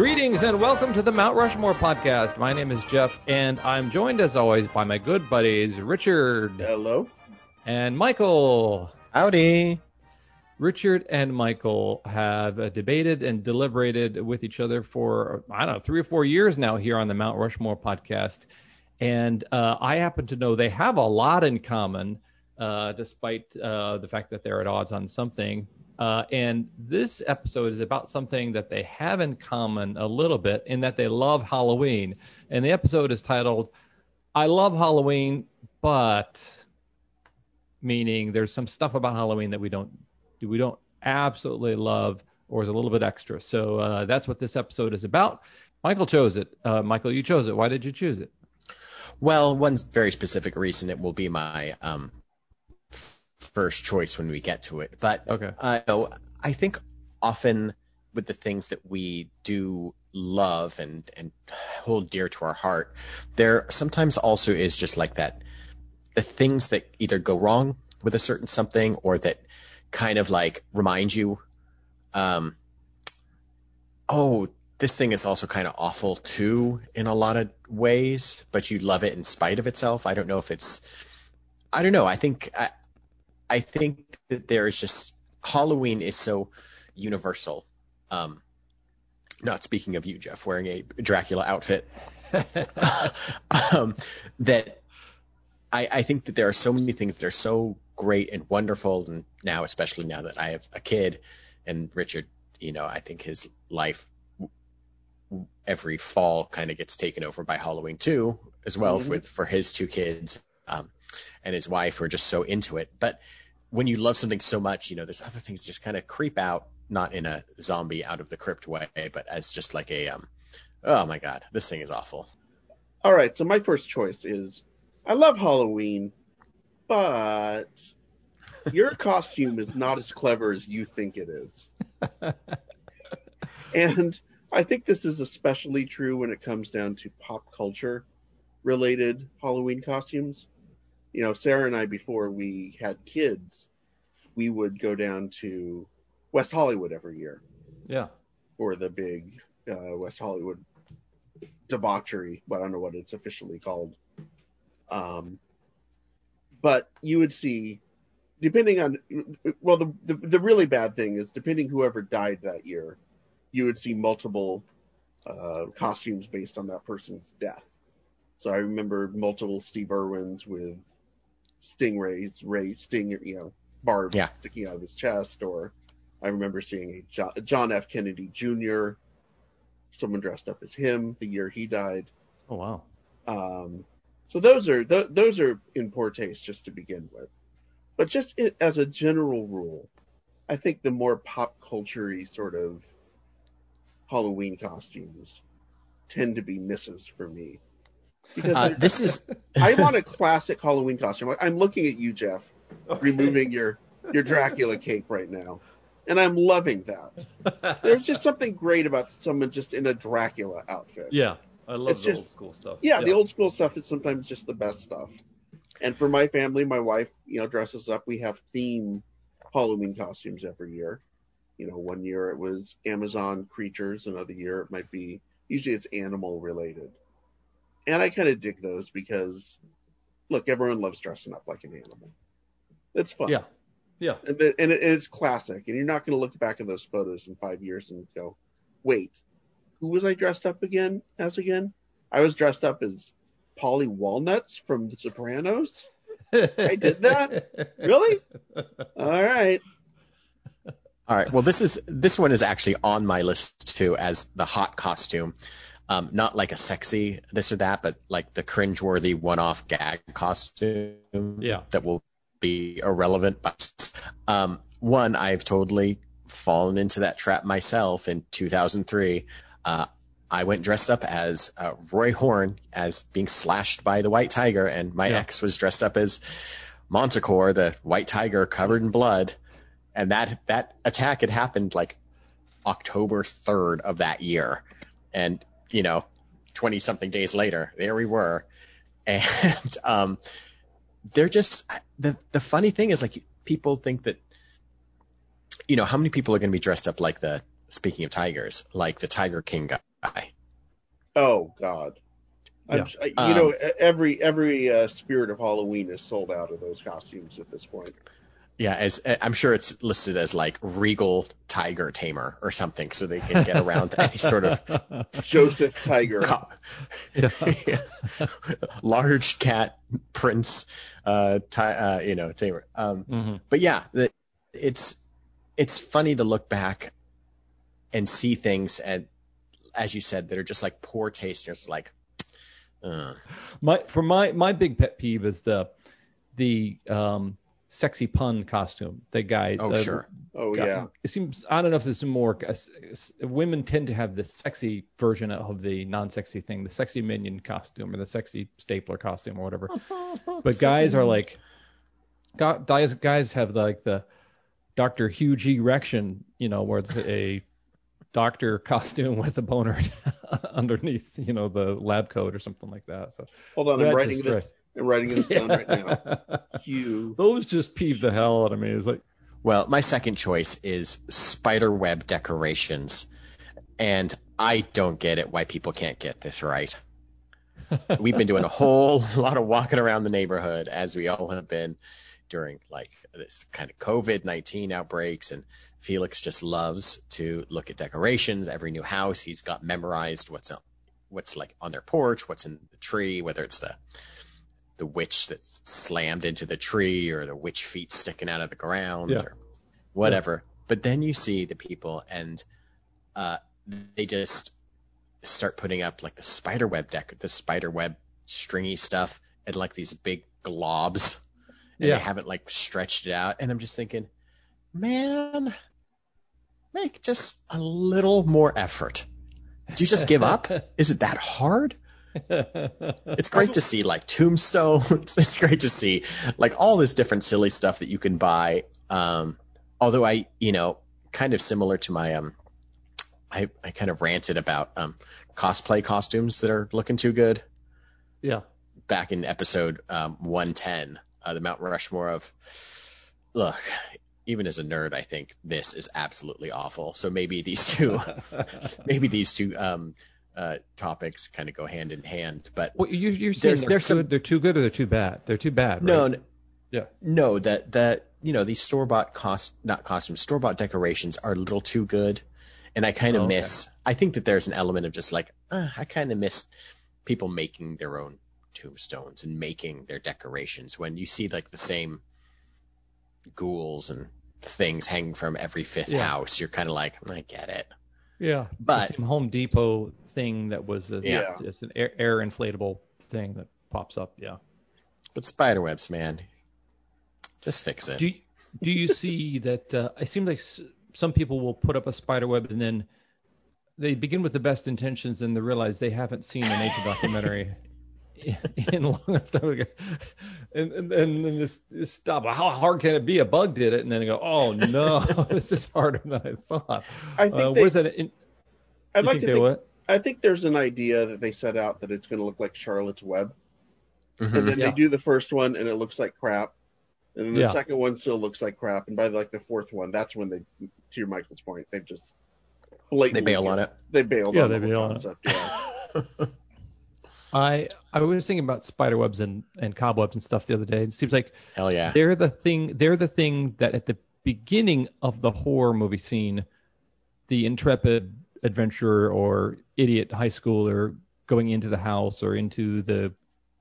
Greetings and welcome to the Mount Rushmore podcast. My name is Jeff, and I'm joined as always by my good buddies Richard Hello. and Michael. Howdy. Richard and Michael have uh, debated and deliberated with each other for I don't know three or four years now here on the Mount Rushmore podcast, and uh, I happen to know they have a lot in common, uh, despite uh, the fact that they're at odds on something. Uh, and this episode is about something that they have in common a little bit in that they love Halloween. And the episode is titled "I Love Halloween, but," meaning there's some stuff about Halloween that we don't we don't absolutely love or is a little bit extra. So uh, that's what this episode is about. Michael chose it. Uh, Michael, you chose it. Why did you choose it? Well, one very specific reason it will be my um, first choice when we get to it. But Okay. uh, no, I think often with the things that we do love and and hold dear to our heart, there sometimes also is just like that the things that either go wrong with a certain something or that kind of like remind you, um, oh, this thing is also kind of awful too in a lot of ways, but you love it in spite of itself. I don't know if it's, I don't know. I think I, I think that there is just Halloween is so universal. Um, not speaking of you, Jeff, wearing a Dracula outfit, um, that I, I think that there are so many things that are so great and wonderful, and now, especially now that I have a kid, and Richard, you know, I think his life every fall kind of gets taken over by Halloween too, as well Mhm. with for his two kids, um, and his wife were just so into it. But when you love something so much, you know, there's other things just kind of creep out, not in a zombie out of the crypt way, but as just like a, um, oh my god, this thing is awful. All right. So my first choice is I love Halloween, but your costume is not as clever as you think it is. and I think this is especially true when it comes down to pop culture related Halloween costumes. You know, Sarah and I, before we had kids, we would go down to West Hollywood every year yeah. for the big uh, West Hollywood debauchery. But I don't know what it's officially called. Um, but you would see, depending on, well, the, the the really bad thing is depending whoever died that year, you would see multiple uh, costumes based on that person's death. So I remember multiple Steve Irwins with stingrays, ray sting, you know, barbs Yeah. sticking out of his chest, or I remember seeing a John, John F. Kennedy Jr. Someone dressed up as him the year he died. Oh wow. Um, so those are th- those are in poor taste just to begin with. But just i as a general rule, I think the more pop culture sort of Halloween costumes tend to be misses for me. Because Uh, they're- this is I want a classic Halloween costume. I'm looking at you, Jeff, removing your your Dracula cape right now, and I'm loving that. There's just something great about someone just in a Dracula outfit. yeah. I love It's the just- old school stuff. Yeah, the old school stuff is sometimes just the best stuff. And for my family, my wife, you know, dresses up. We have theme Halloween costumes every year. You know, one year it was Amazon creatures, another year it might be usually it's animal related. And I kind of dig those because look, everyone loves dressing up like an animal. It's fun. Yeah. Yeah. And, the, and it, it's classic. And you're not going to look back at those photos in five years and go, wait, who was I dressed up again as again? I was dressed up as Paulie Walnuts from The Sopranos. I did that? Really? All right. All right. Well, this is this one is actually on my list too as the hot costume. Um, not like a sexy this or that, but like the cringeworthy one-off gag costume Yeah. that will be irrelevant. But um, one, I've totally fallen into that trap myself in 2003. Uh, I went dressed up as uh, Roy Horn as being slashed by the White Tiger, and my Yeah. ex was dressed up as Montecore, the White Tiger covered in blood. And that that attack had happened like October 3rd of that year. And, you know, 20 something days later, there we were. And um, they're just the the funny thing is like people think that you know how many people are going to be dressed up like the speaking of tigers like the Tiger King guy Oh God. I'm, Yeah. I, you Um, know, e- every every uh, spirit of Halloween is sold out of those costumes at this point. Yeah, as I'm sure it's listed as like regal tiger tamer or something, so they can get around any sort of Joseph Tiger. co- yeah. large cat prince, uh, ti- uh, you know, tamer. Um, Mhm. but yeah, the, it's it's funny to look back and see things and as you said that are just like poor taste. Just like, uh, My for my my big pet peeve is the the um sexy pun costume. The guy. oh uh, sure, Oh got- yeah. It seems I don't know if this is more uh, women tend to have the sexy version of the non-sexy thing, the sexy minion costume or the sexy stapler costume or whatever. But guys are like guys guys have like the Dr. Huge Erection, you know, where it's a doctor costume with a boner underneath, you know, the lab coat or something like that. So Hold on, I'm writing this. I'm writing this down right now. Yeah. Hugh. Those just peeve the hell out of me. It's like Well, my second choice is spider web decorations, and I don't get it why people can't get this right. We've been doing a whole lot of walking around the neighborhood as we all have been during like this kind of COVID 19 outbreaks. And Felix just loves to look at decorations. Every new house, he's got memorized what's up, what's like on their porch, what's in the tree, whether it's the the witch that's slammed into the tree or the witch feet sticking out of the ground Yeah. or whatever. But then you see the people and uh, they just start putting up like the spider web deck, the spider web stringy stuff, and like these big globs, and Yeah. they haven't like stretched it out. And I'm just thinking, man, make just a little more effort. Do you just give up? Is it that hard? It's great to see like tombstones. It's great to see like all this different silly stuff that you can buy. Um, although I, you know, kind of similar to my um, I, I kind of ranted about um, cosplay costumes that are looking too good yeah. back in episode um, 110, uh, the Mount Rushmore of. Look, even as a nerd, I think this is absolutely awful. So maybe these two, maybe these two um, uh, topics kind of go hand in hand. But Well, you, you're saying they're, good, some- they're too good or they're too bad? They're too bad. No, right? n- Yeah. no, that that you know these store bought cost not costumes store bought decorations are a little too good, and I kind of Oh, okay. miss. I think that there's an element of just like uh, I kind of miss people making their own tombstones and making their decorations when you see like the same ghouls and things hanging from every fifth Yeah. house. You're kind of like I get it, Yeah. but the same Home Depot thing that was a, Yeah. it's an air, air inflatable thing that pops up. Yeah. but spiderwebs, man, just fix it. Do you, do you see that? Uh, it seems like some people will put up a spider web and then they begin with the best intentions and they realize they haven't seen a nature documentary in, in long enough time. And and, and then just, just stop. How hard can it be? A bug did it, and then they go, oh no, this is harder than I thought. I think uh, they- where's that? In, I'd you like think to they think. what? I think there's an idea that they set out that it's going to look like Charlotte's Web, Mhm. and then Yeah. they do the first one and it looks like crap, and then the Yeah. second one still looks like crap, and by like the fourth one, that's when they, to your Michael's point, they've just blatantly They bail on it. They bailed Yeah, on they the bail whole on it. Yeah. I I was thinking about spider webs and, and cobwebs and stuff the other day. It seems like Hell yeah. they're the thing they're the thing that at the beginning of the horror movie scene the intrepid adventurer or idiot high schooler going into the house or into the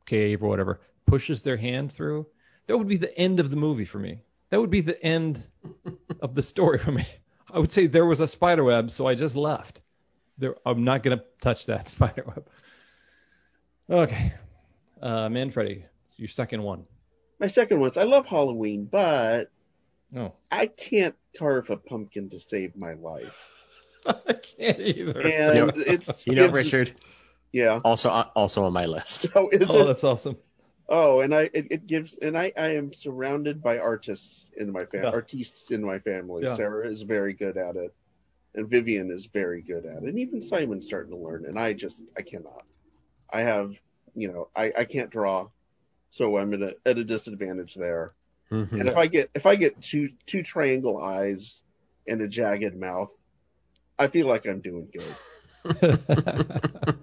cave or whatever pushes their hand through that would be the end of the movie for me. That would be the end of the story for me. I would say there was a spider web so i just left. There i'm not going to touch that spider web. Okay. Uh manfredi your second one. My second one is I love Halloween, but Oh, I can't carve a pumpkin to save my life, I can't either. and You know- it's You know, it's- Richard, Yeah. also also on my list. Oh, is oh, it? that's awesome. Oh, and I it, it gives and I I am surrounded by artists in my family, Yeah. artistes in my family. Yeah. Sarah is very good at it, and Vivian is very good at it, and even Simon's starting to learn. And I just I cannot. I have you know I I can't draw, so I'm at a at a disadvantage there. Mhm. And if I get if I get two two triangle eyes and a jagged mouth, I feel like I'm doing good.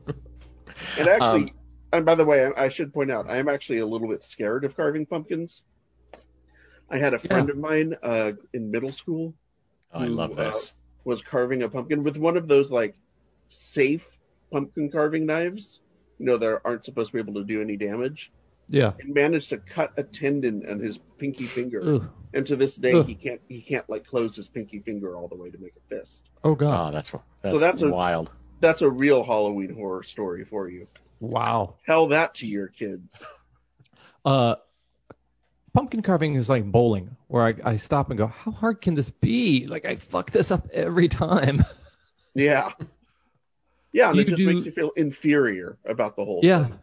And actually, Um, and by the way, I, I should point out, I am actually a little bit scared of carving pumpkins. I had a friend of mine uh, in middle school Oh, I Who, love this. was carving a pumpkin with one of those like safe pumpkin carving knives, you know, that aren't supposed to be able to do any damage, yeah. and managed to cut a tendon on his pinky finger. Ugh. And to this day, Ugh. he can't he can't like close his pinky finger all the way to make a fist. Oh god. Oh, that's that's, that's a- wild. That's a real Halloween horror story for you. Wow. Tell that to your kids. Uh, pumpkin carving is like bowling, where I, I stop and go, how hard can this be? Like I fuck this up every time. Yeah. Yeah, and You it just do- makes you feel inferior about the whole yeah. thing.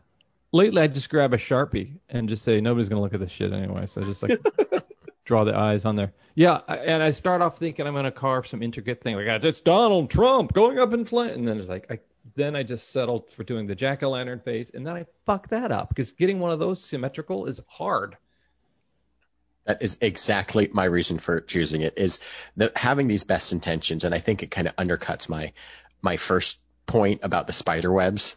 Lately, I just grab a sharpie and just say nobody's gonna look at this shit anyway. So I just like draw the eyes on there. Yeah, I- and I start off thinking I'm gonna carve some intricate thing like it's Donald Trump going up in flame, and then it's like I then I just settled for doing the jack o' lantern face, and then I fuck that up because getting one of those symmetrical is hard. That is exactly my reason for choosing it. Is that having these best intentions, and I think it kind of undercuts my my first point about the spider webs.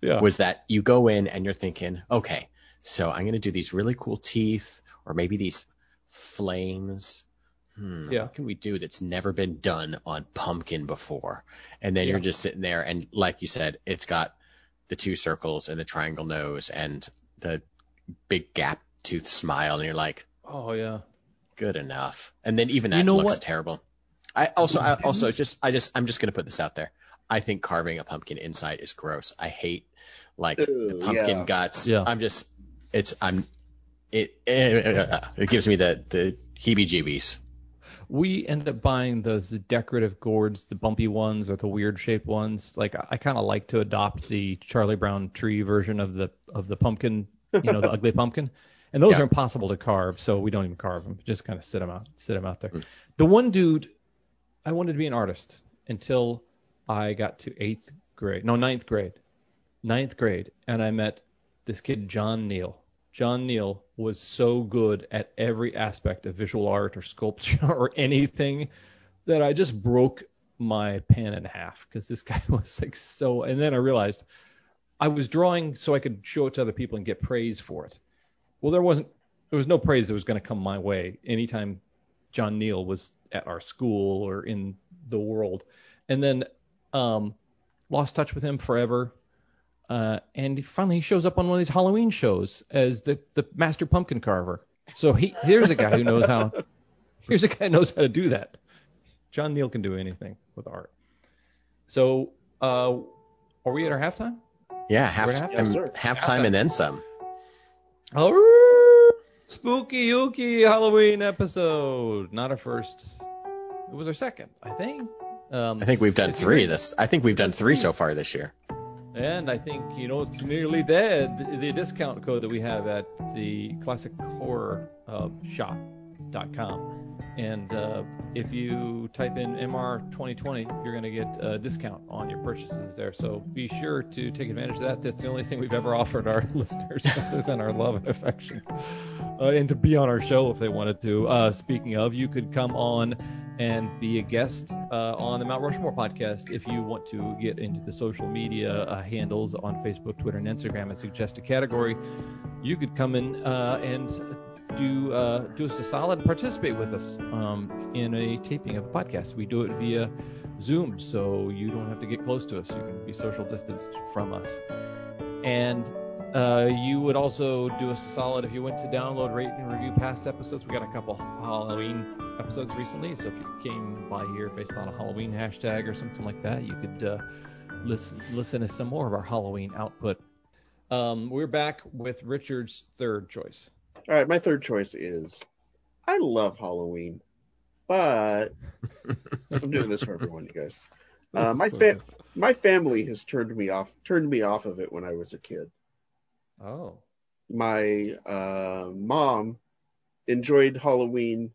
Yeah. was that you go in and you're thinking, okay, so I'm going to do these really cool teeth or maybe these flames. Hmm, Yeah. What can we do that's never been done on pumpkin before? And then Yeah. you're just sitting there and like you said, it's got the two circles and the triangle nose and the big gap tooth smile and you're like, oh yeah. good enough. And then even You that know looks what? terrible. I also I also just I just I'm just gonna put this out there. I think carving a pumpkin inside is gross. I hate like the pumpkin yeah. guts. Yeah. I'm just it's I'm it it gives me the the heebie-jeebies. We end up buying those decorative gourds, the bumpy ones or the weird shaped ones. Like I, I kind of like to adopt the Charlie Brown tree version of the of the pumpkin, you know, the ugly pumpkin. And those Yeah. are impossible to carve, so we don't even carve them. Just kind of sit them out, sit them out there. Hmm. The one dude, I wanted to be an artist until I got to eighth grade, no ninth grade, ninth grade, and I met this kid John Neal. John Neal was so good at every aspect of visual art or sculpture or anything that I just broke my pen in half because this guy was like so. And then I realized I was drawing so I could show it to other people and get praise for it. Well, there wasn't. There was no praise that was going to come my way anytime John Neal was at our school or in the world. And then um, lost touch with him forever. Uh, and he finally he shows up on one of these Halloween shows as the, the master pumpkin carver. So he here's a guy who knows how. Here's a guy who knows how to do that. John Neal can do anything with art. So uh, are we at our halftime? Yeah, half halftime. halftime and then some. Oh, spooky ooky Halloween episode. Not our first. It was our second, I think. Um, I think we've done three this. I think we've done three so far this year. And I think you know it's nearly dead. The discount code that we have at the classic horror uh, shop.com. And uh, if you type in MR2020, you're going to get a discount on your purchases there. So be sure to take advantage of that. That's the only thing we've ever offered our listeners, other than our love and affection, uh, and to be on our show if they wanted to. Uh, speaking of, you could come on and be a guest uh, on the Mount Rushmore podcast if you want to get into the social media uh, handles on Facebook, Twitter, and Instagram and suggest a category. You could come in uh, and do uh, do us a solid and participate with us um, in a taping of a podcast. We do it via Zoom, so you don't have to get close to us. You can be social distanced from us. And uh, you would also do us a solid if you went to download, rate, and review past episodes. We got a couple Halloween episodes recently, so if you came by here based on a Halloween hashtag or something like that, you could uh, listen listen to some more of our Halloween output. Um, we're back with Richard's third choice. All right, my third choice is I love Halloween, but I'm doing this for everyone, you guys. Uh, my fa- my family has turned me off turned me off of it when I was a kid. Oh. My uh, mom enjoyed Halloween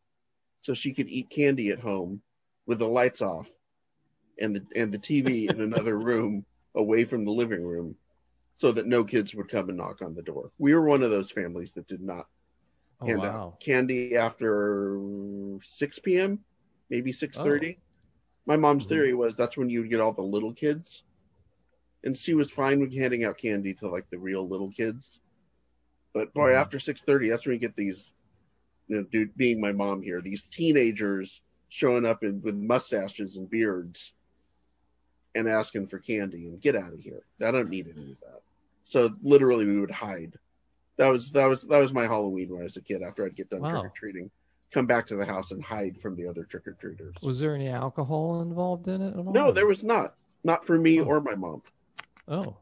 so she could eat candy at home with the lights off and the and the TV in another room away from the living room so that no kids would come and knock on the door. We were one of those families that did not Oh hand wow. out candy after 6 p.m., maybe 6:30. My mom's Mhm. theory was that's when you would get all the little kids and she was fine with handing out candy to like the real little kids. But boy, Mhm. after six thirty, that's when you get these, you know, dude, being my mom here, these teenagers showing up in, with mustaches and beards and asking for candy and get out of here. I don't need any of that. So literally, we would hide. That was that was that was my Halloween when I was a kid. After I'd get done Wow. trick or treating, come back to the house and hide from the other trick or treaters. Was there any alcohol involved in it at all? No, there was not. Not for me Oh. or my mom. Oh,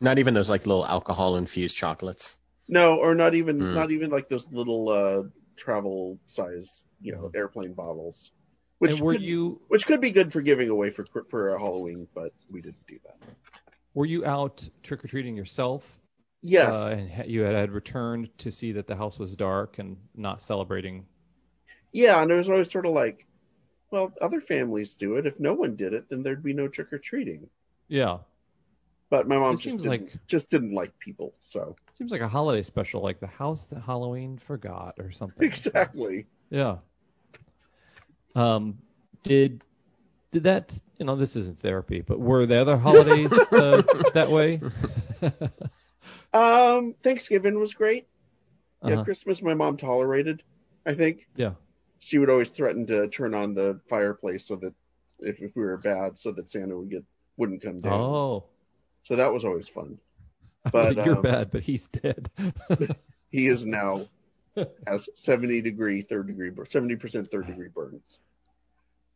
Not even those like little alcohol infused chocolates. No, or not even Hmm. not even like those little uh travel size, you know, airplane bottles. Which and were could, you which could be good for giving away for for Halloween, but we didn't do that. were you out trick or treating yourself? Yes. Uh, and ha- you had, had returned to see that the house was dark and not celebrating. yeah, and it was always sort of like, well, other families do it. If no one did it, then there'd be no trick or treating. Yeah, But my mom It just didn't, like- just didn't like people, so seems like a holiday special, like the house that Halloween forgot or something. exactly. Yeah. Um, did did that? You know, this isn't therapy, but were the other holidays uh, that way? Um, Thanksgiving was great. Yeah, Uh-huh. Christmas my mom tolerated. I think Yeah. she would always threaten to turn on the fireplace so that if, if we were bad, so that Santa would get wouldn't come down. Oh, So that was always fun. But, you're um, bad, but he's dead. He is now has 70 degree third degree 70 percent third degree burns.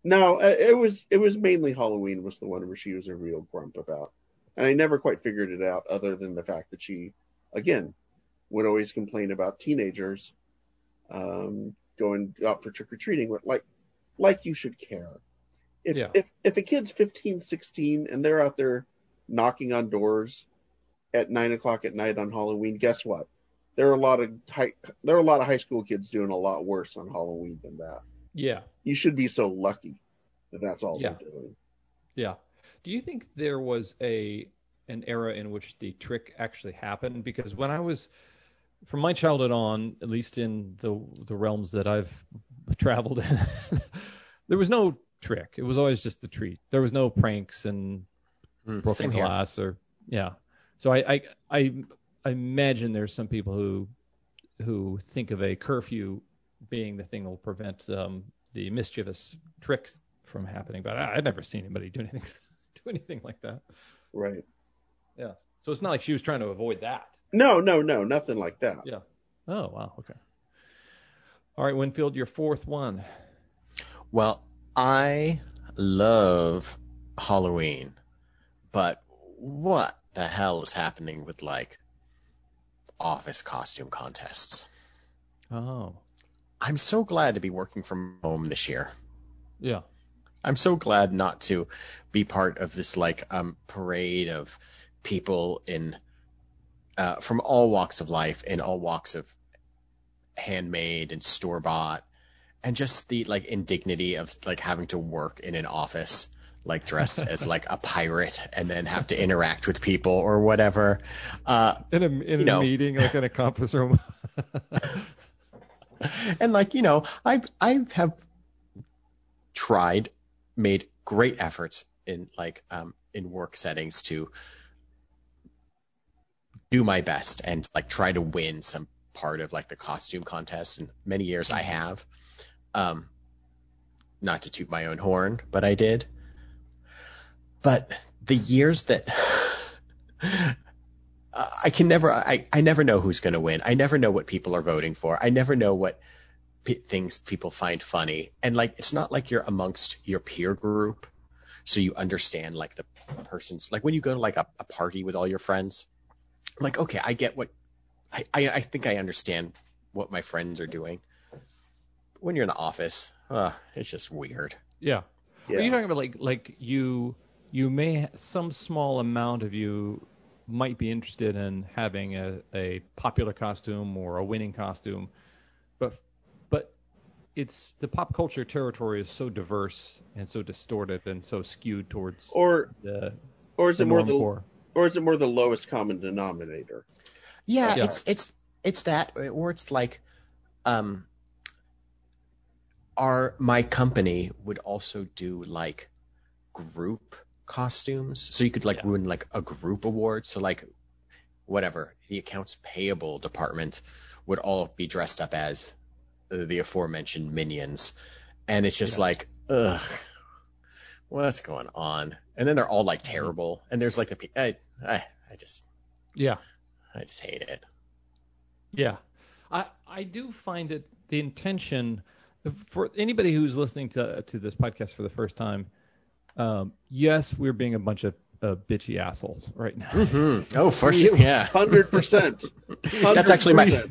No, uh, it was it was mainly Halloween was the one where she was a real grump about, and I never quite figured it out other than the fact that she, again, would always complain about teenagers, um, going out for trick or treating. Like, like you should care. If Yeah. if if a kid's 15, 16 and they're out there knocking on doors at nine o'clock at night on Halloween, guess what? There are a lot of high there are a lot of high school kids doing a lot worse on Halloween than that. yeah. You should be so lucky that that's all Yeah. they're doing. Yeah. Do you think there was a an era in which the trick actually happened? Because when I was from my childhood on, at least in the the realms that I've traveled in, there was no trick. It was always just the treat. There was no pranks and Mm, broken glass or yeah. So I, I I I imagine there's some people who who think of a curfew being the thing that will prevent um, the mischievous tricks from happening. But I, I've never seen anybody do anything do anything like that. Right. Yeah. So it's not like she was trying to avoid that. No, no, no, nothing like that. Yeah. Oh wow. Okay. All right, Winfield, your fourth one. Well, I love Halloween, but what the hell is happening with like office costume contests? Oh. I'm so glad to be working from home this year. Yeah. I'm so glad not to be part of this like um parade of people in uh, from all walks of life in all walks of handmade and store bought and just the like indignity of like having to work in an office like dressed as like a pirate and then have to interact with people or whatever uh In a in a know. meeting, like in a conference room. and like you know I've i have tried made great efforts in like um in work settings to do my best and like try to win some part of like the costume contest and many years i have um not to toot my own horn but i did but the years that I can never I, I never know who's going to win. I never know what people are voting for. I never know what p- things people find funny. And like it's not like you're amongst your peer group so you understand like the person's like when you go to like a, a party with all your friends like okay, I get what I, I I think I understand what my friends are doing. When you're in the office, uh, it's just weird. yeah. Yeah. Are you talking about like like you you may some small amount of you might be interested in having a, a popular costume or a winning costume, but but it's the pop culture territory is so diverse and so distorted and so skewed towards or the, or is the it more the core. or is it more the lowest common denominator? Yeah, Yeah. it's it's it's that or it's like um our my company would also do like group costumes. So you could like Yeah. win like a group award. So like whatever the accounts payable department would all be dressed up as the aforementioned minions, and it's just Yeah. like ugh, what's going on? And then they're all like mm-hmm. terrible, and there's like the I I, I just Yeah. I just hate it. Yeah, I I do find it the intention for anybody who's listening to to this podcast for the first time. Um, yes, we're being a bunch of uh, bitchy assholes right now. Mm-hmm. Oh, for sure, yeah. Hundred percent. That's actually my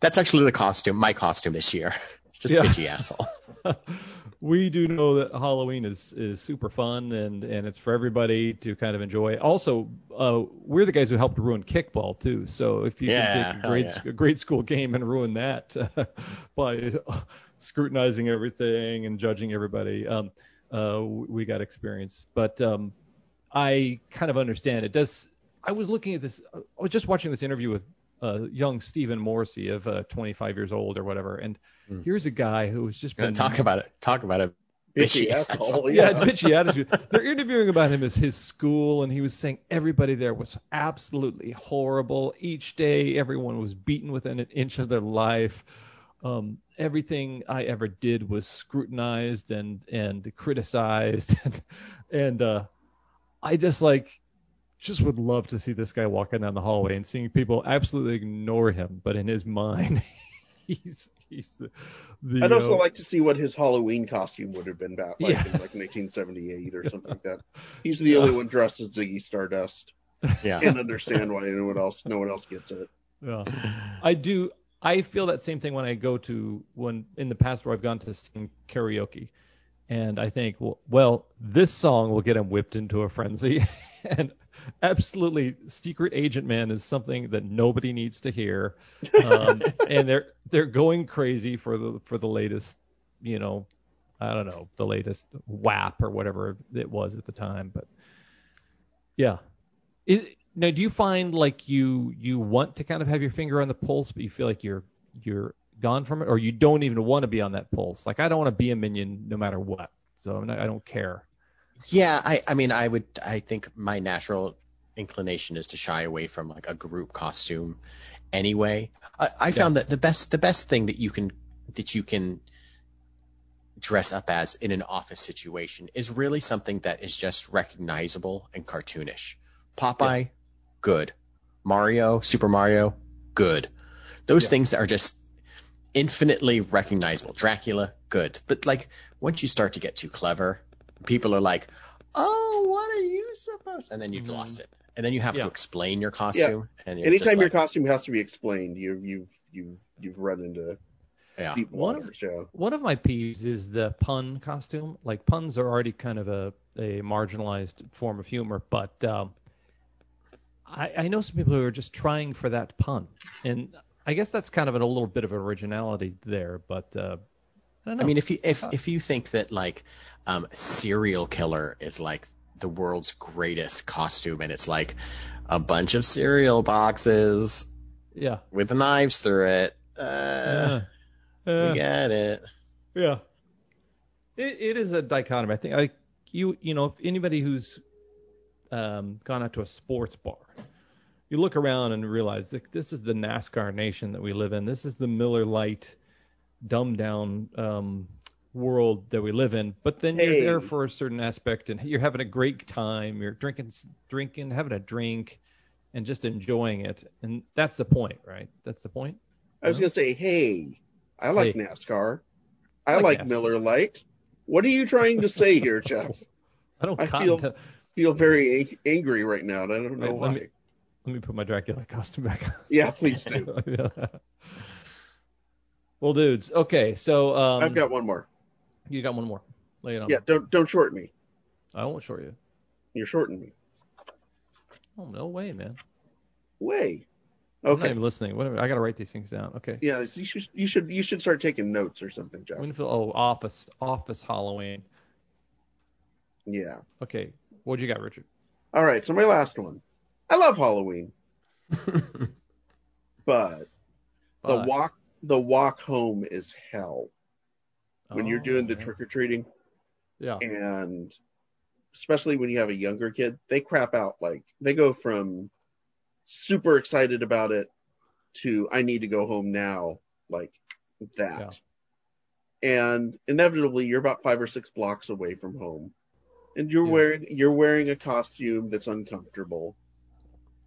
that's actually the costume, my costume this year. It's just Yeah. bitchy asshole. we do know that Halloween is is super fun and and it's for everybody to kind of enjoy. Also, uh, we're the guys who helped ruin kickball too. So if you Yeah, can take a hell grade yeah. a grade school game and ruin that by scrutinizing everything and judging everybody, um, uh, we got experience. But um, I kind of understand it. Does I was looking at this. I was just watching this interview with uh, young Steven Morrissey of uh, 25 years old or whatever, and Mm. here's a guy who's just been Talk about it. Talk about it. Bitchy Bitchy asshole. yeah, Yeah. bitchy attitude. They're interviewing about him as his school, and he was saying everybody there was absolutely horrible. Each day, everyone was beaten within an inch of their life. Um, everything I ever did was scrutinized and and criticized, and, and uh, I just like just would love to see this guy walking down the hallway and seeing people absolutely ignore him, but in his mind, he's he's the. the I'd also uh, like to see what his Halloween costume would have been about, like Yeah. in like 1978 or something like that. He's the only one dressed as Ziggy Stardust. Yeah. Can't understand why anyone else, no one else gets it. Yeah. I do. I feel that same thing when I go to when in the past where I've gone to sing karaoke, and I think, well, well this song will get him whipped into a frenzy, and absolutely, Secret Agent Man is something that nobody needs to hear, um, and they're they're going crazy for the for the latest, you know, I don't know, the latest WAP or whatever it was at the time, but yeah. Is, now, do you find like you you want to kind of have your finger on the pulse, but you feel like you're you're gone from it, or you don't even want to be on that pulse? Like I don't want to be a minion no matter what, so I'm not, I don't care. Yeah, I, I mean, I would, I think my natural inclination is to shy away from like a group costume anyway. I, I found that the best, the best thing that you can, that you can dress up as in an office situation is really something that is just recognizable and cartoonish. Popeye, good. Mario, Super Mario, good. Those Yeah. things are just infinitely recognizable. Dracula, good. But like once you start to get too clever, people are like, "Oh, what are you supposed?" And then you've Mhm. lost it. And then you have Yeah. to explain your costume. And you're Anytime just your like, costume has to be explained, you've you've you've you've run into yeah, deep One of- waters. Yeah. One of my peeves is the pun costume. Like puns are already kind of a, a marginalized form of humor, but um, I, I know some people who are just trying for that pun, and I guess that's kind of a little bit of originality there. But uh, I don't know. I mean, if you if Uh, if you think that like um, serial killer is like the world's greatest costume, and it's like a bunch of cereal boxes yeah, with knives through it, uh, uh, uh, we get it. Yeah. It, it is a dichotomy. I think I you you know if anybody who's um, gone out to a sports bar, you look around and realize that this is the NASCAR nation that we live in. This is the Miller Lite dumbed down um, world that we live in. But then you're there for a certain aspect and you're having a great time. You're drinking drinking, having a drink, and just enjoying it. And that's the point, right? That's the point. I was Yeah. gonna say, hey, I like Hey. NASCAR. I like like, NASCAR. Miller Lite. What are you trying to say here, Jeff? I don't I feel- to- feel very ang- angry right now, and I don't know Right, why. let me- Let me put my Dracula costume back on. Yeah, please do. well, dudes. Okay, so um, I've got one more. you got one more. Lay it on. Yeah, don't don't short me. I won't short you. You're shorting me. Oh no way, man. Way. Okay. I'm not even listening. Whatever. I gotta write these things down. Okay. Yeah, you should you should you should start taking notes or something, Jeff. Winfield. Oh, Office. Office Halloween. Yeah. Okay. What you got, Richard? All right. So my last one. I love Halloween, but the walk the walk home is hell when you're Oh, doing the oh, trick or treating Yeah. and especially when you have a younger kid, they crap out like they go from super excited about it to I need to go home now, like that. Yeah. And inevitably you're about five or six blocks away from home. And you're Yeah. wearing you're wearing a costume that's uncomfortable.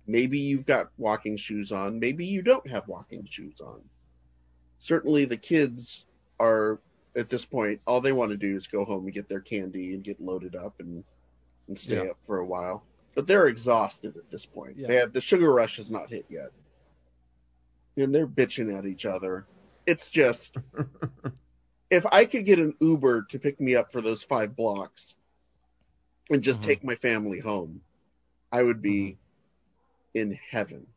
Maybe you've got walking shoes on, maybe you don't have walking shoes on. Certainly the kids are at this point all they want to do is go home and get their candy and get loaded up and and stay Yeah. up for a while. But they're exhausted at this point. Yeah. They have the sugar rush has not hit yet. And they're bitching at each other. It's just if I could get an Uber to pick me up for those five blocks and just Mhm. take my family home, I would be in heaven.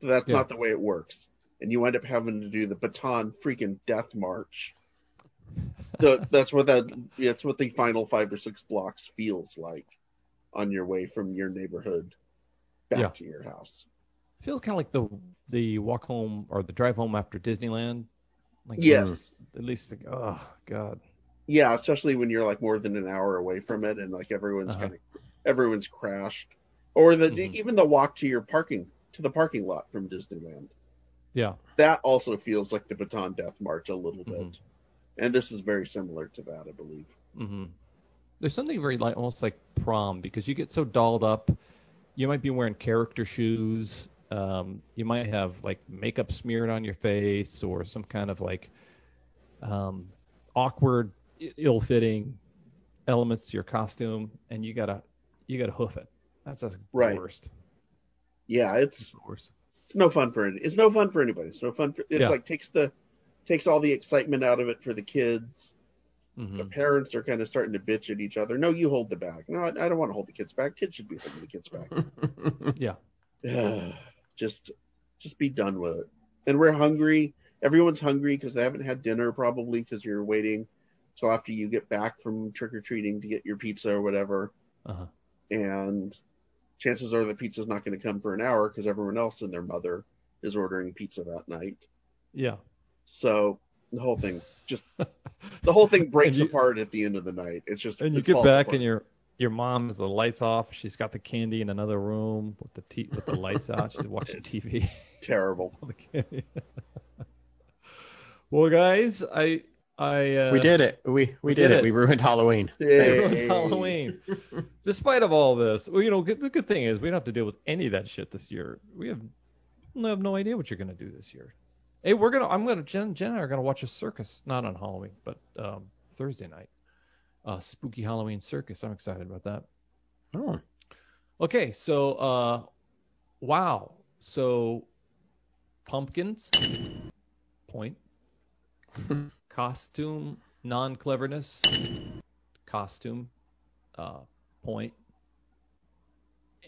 But that's Yeah. not the way it works. And you end up having to do the Bataan freaking death march. That's what that that's what the final five or six blocks feels like on your way from your neighborhood back Yeah. to your house. Feels kind of like the the walk home or the drive home after Disneyland. Like Yes. At least, like, oh god. Yeah, especially when you're like more than an hour away from it and like everyone's Uh-huh. kind of everyone's crashed. Or the Mhm. even the walk to your parking to the parking lot from Disneyland. Yeah. That also feels like the Bataan Death March a little bit. Mhm. And this is very similar to that, I believe. hmm There's something very like almost like prom because you get so dolled up. You might be wearing character shoes. Um, you might have like makeup smeared on your face or some kind of like um, awkward, ill-fitting elements to your costume, and you gotta you gotta hoof it. That's the Right. worst. Yeah, It's the worst. it's no fun for it's no fun for anybody. It's no fun for it's Yeah. like takes the takes all the excitement out of it for the kids. hmm The parents are kind of starting to bitch at each other. No, you hold the bag. No, I, I don't want to hold the kids back. Kids should be holding the kids back. Yeah. just just be done with it. And we're hungry. Everyone's hungry because they haven't had dinner probably because you're waiting till after you get back from trick or treating to get your pizza or whatever. Uh-huh. And chances are the pizza's not going to come for an hour because everyone else and their mother is ordering pizza that night. Yeah. So the whole thing just the whole thing breaks you- apart at the end of the night. It's just And you get back apart. and your your mom has the lights off. She's got the candy in another room with the t- with the lights out. She's watching TV. terrible. all the candy. well, guys, I I uh, we did it. We we, we did, did it. it. We ruined Halloween. Yay. Thanks. It Halloween. Despite of all this, well, you know, good, the good thing is we don't have to deal with any of that shit this year. We have, we have no idea what you're gonna do this year. Hey, we're gonna, I'm gonna, Jen, Jen and I are gonna watch a circus, not on Halloween, but um, Thursday night, uh, spooky Halloween circus. I'm excited about that. Oh, Okay, so uh, wow, so pumpkins, point, costume, non-cleverness, costume, uh, point,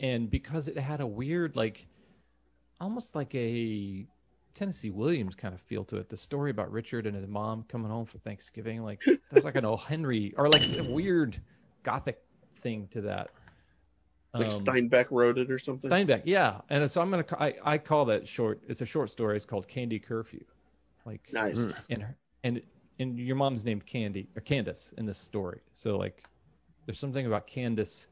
and because it had a weird like, almost like a Tennessee Williams kind of feel to it. The story about Richard and his mom coming home for Thanksgiving, like there's like an O. Henry or like a weird gothic thing to that. Like Um, Steinbeck wrote it or something. Steinbeck, yeah. And so I'm gonna, I, I call that short. It's a short story. It's called Candy Curfew. Like, nice. And and and your mom's named Candy or Candace in this story. So like, there's something about Candace.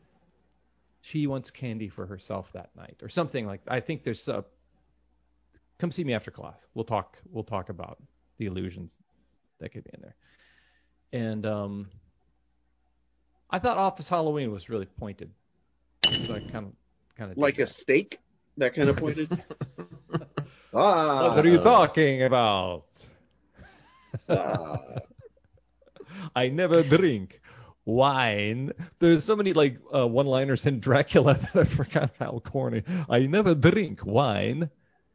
She wants candy for herself that night, or something like. I think there's a. Come see me after class. We'll talk. We'll talk about the illusions that could be in there. And um, I thought Office Halloween was really pointed. So I kind of kind of Like a stake that kind of pointed. ah, What are you talking about? I never drink wine. There's so many like uh, one-liners in Dracula that I forgot how corny. I never drink wine,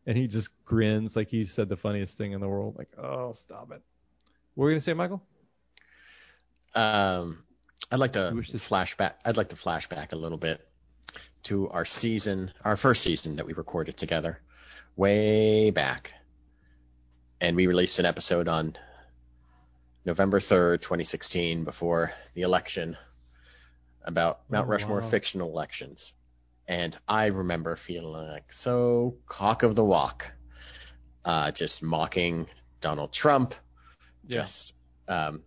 and he just grins like he said the funniest thing in the world. Like, oh, stop it. What were you gonna say, Michael? Um, I'd like to You wish to- flashback. I'd like to flashback a little bit to our season, our first season that we recorded together, way back, and we released an episode on November third, 2016, before the election, about Mount Oh, Rushmore wow. fictional elections, and I remember feeling like so cock of the walk, uh, just mocking Donald Trump, Yeah. just um,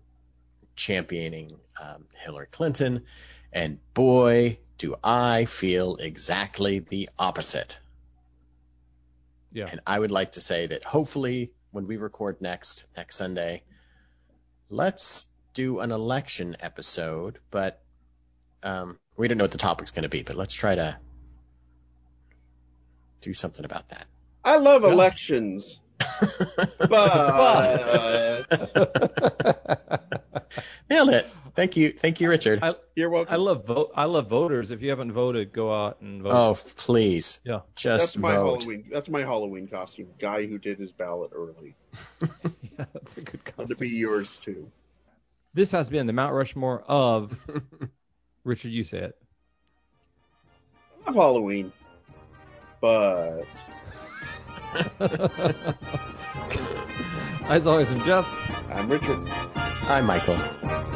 championing um, Hillary Clinton, And boy, do I feel exactly the opposite. Yeah. And I would like to say that hopefully when we record next, next Sunday, let's do an election episode, but um, we don't know what the topic's going to be, but let's try to do something about that. I love Yeah. elections, but Nailed it. Thank you. Thank you, Richard. I, you're welcome. I love vote. I love voters. If you haven't voted, go out and vote. oh, please. Yeah. Just that's my vote. Halloween. That's my Halloween costume. Guy who did his ballot early. yeah, that's a good That'd costume. be yours too. This has been the Mount Rushmore of Richard. You say it. I love Halloween, but As always, I'm Jeff. I'm Richard. I'm Michael.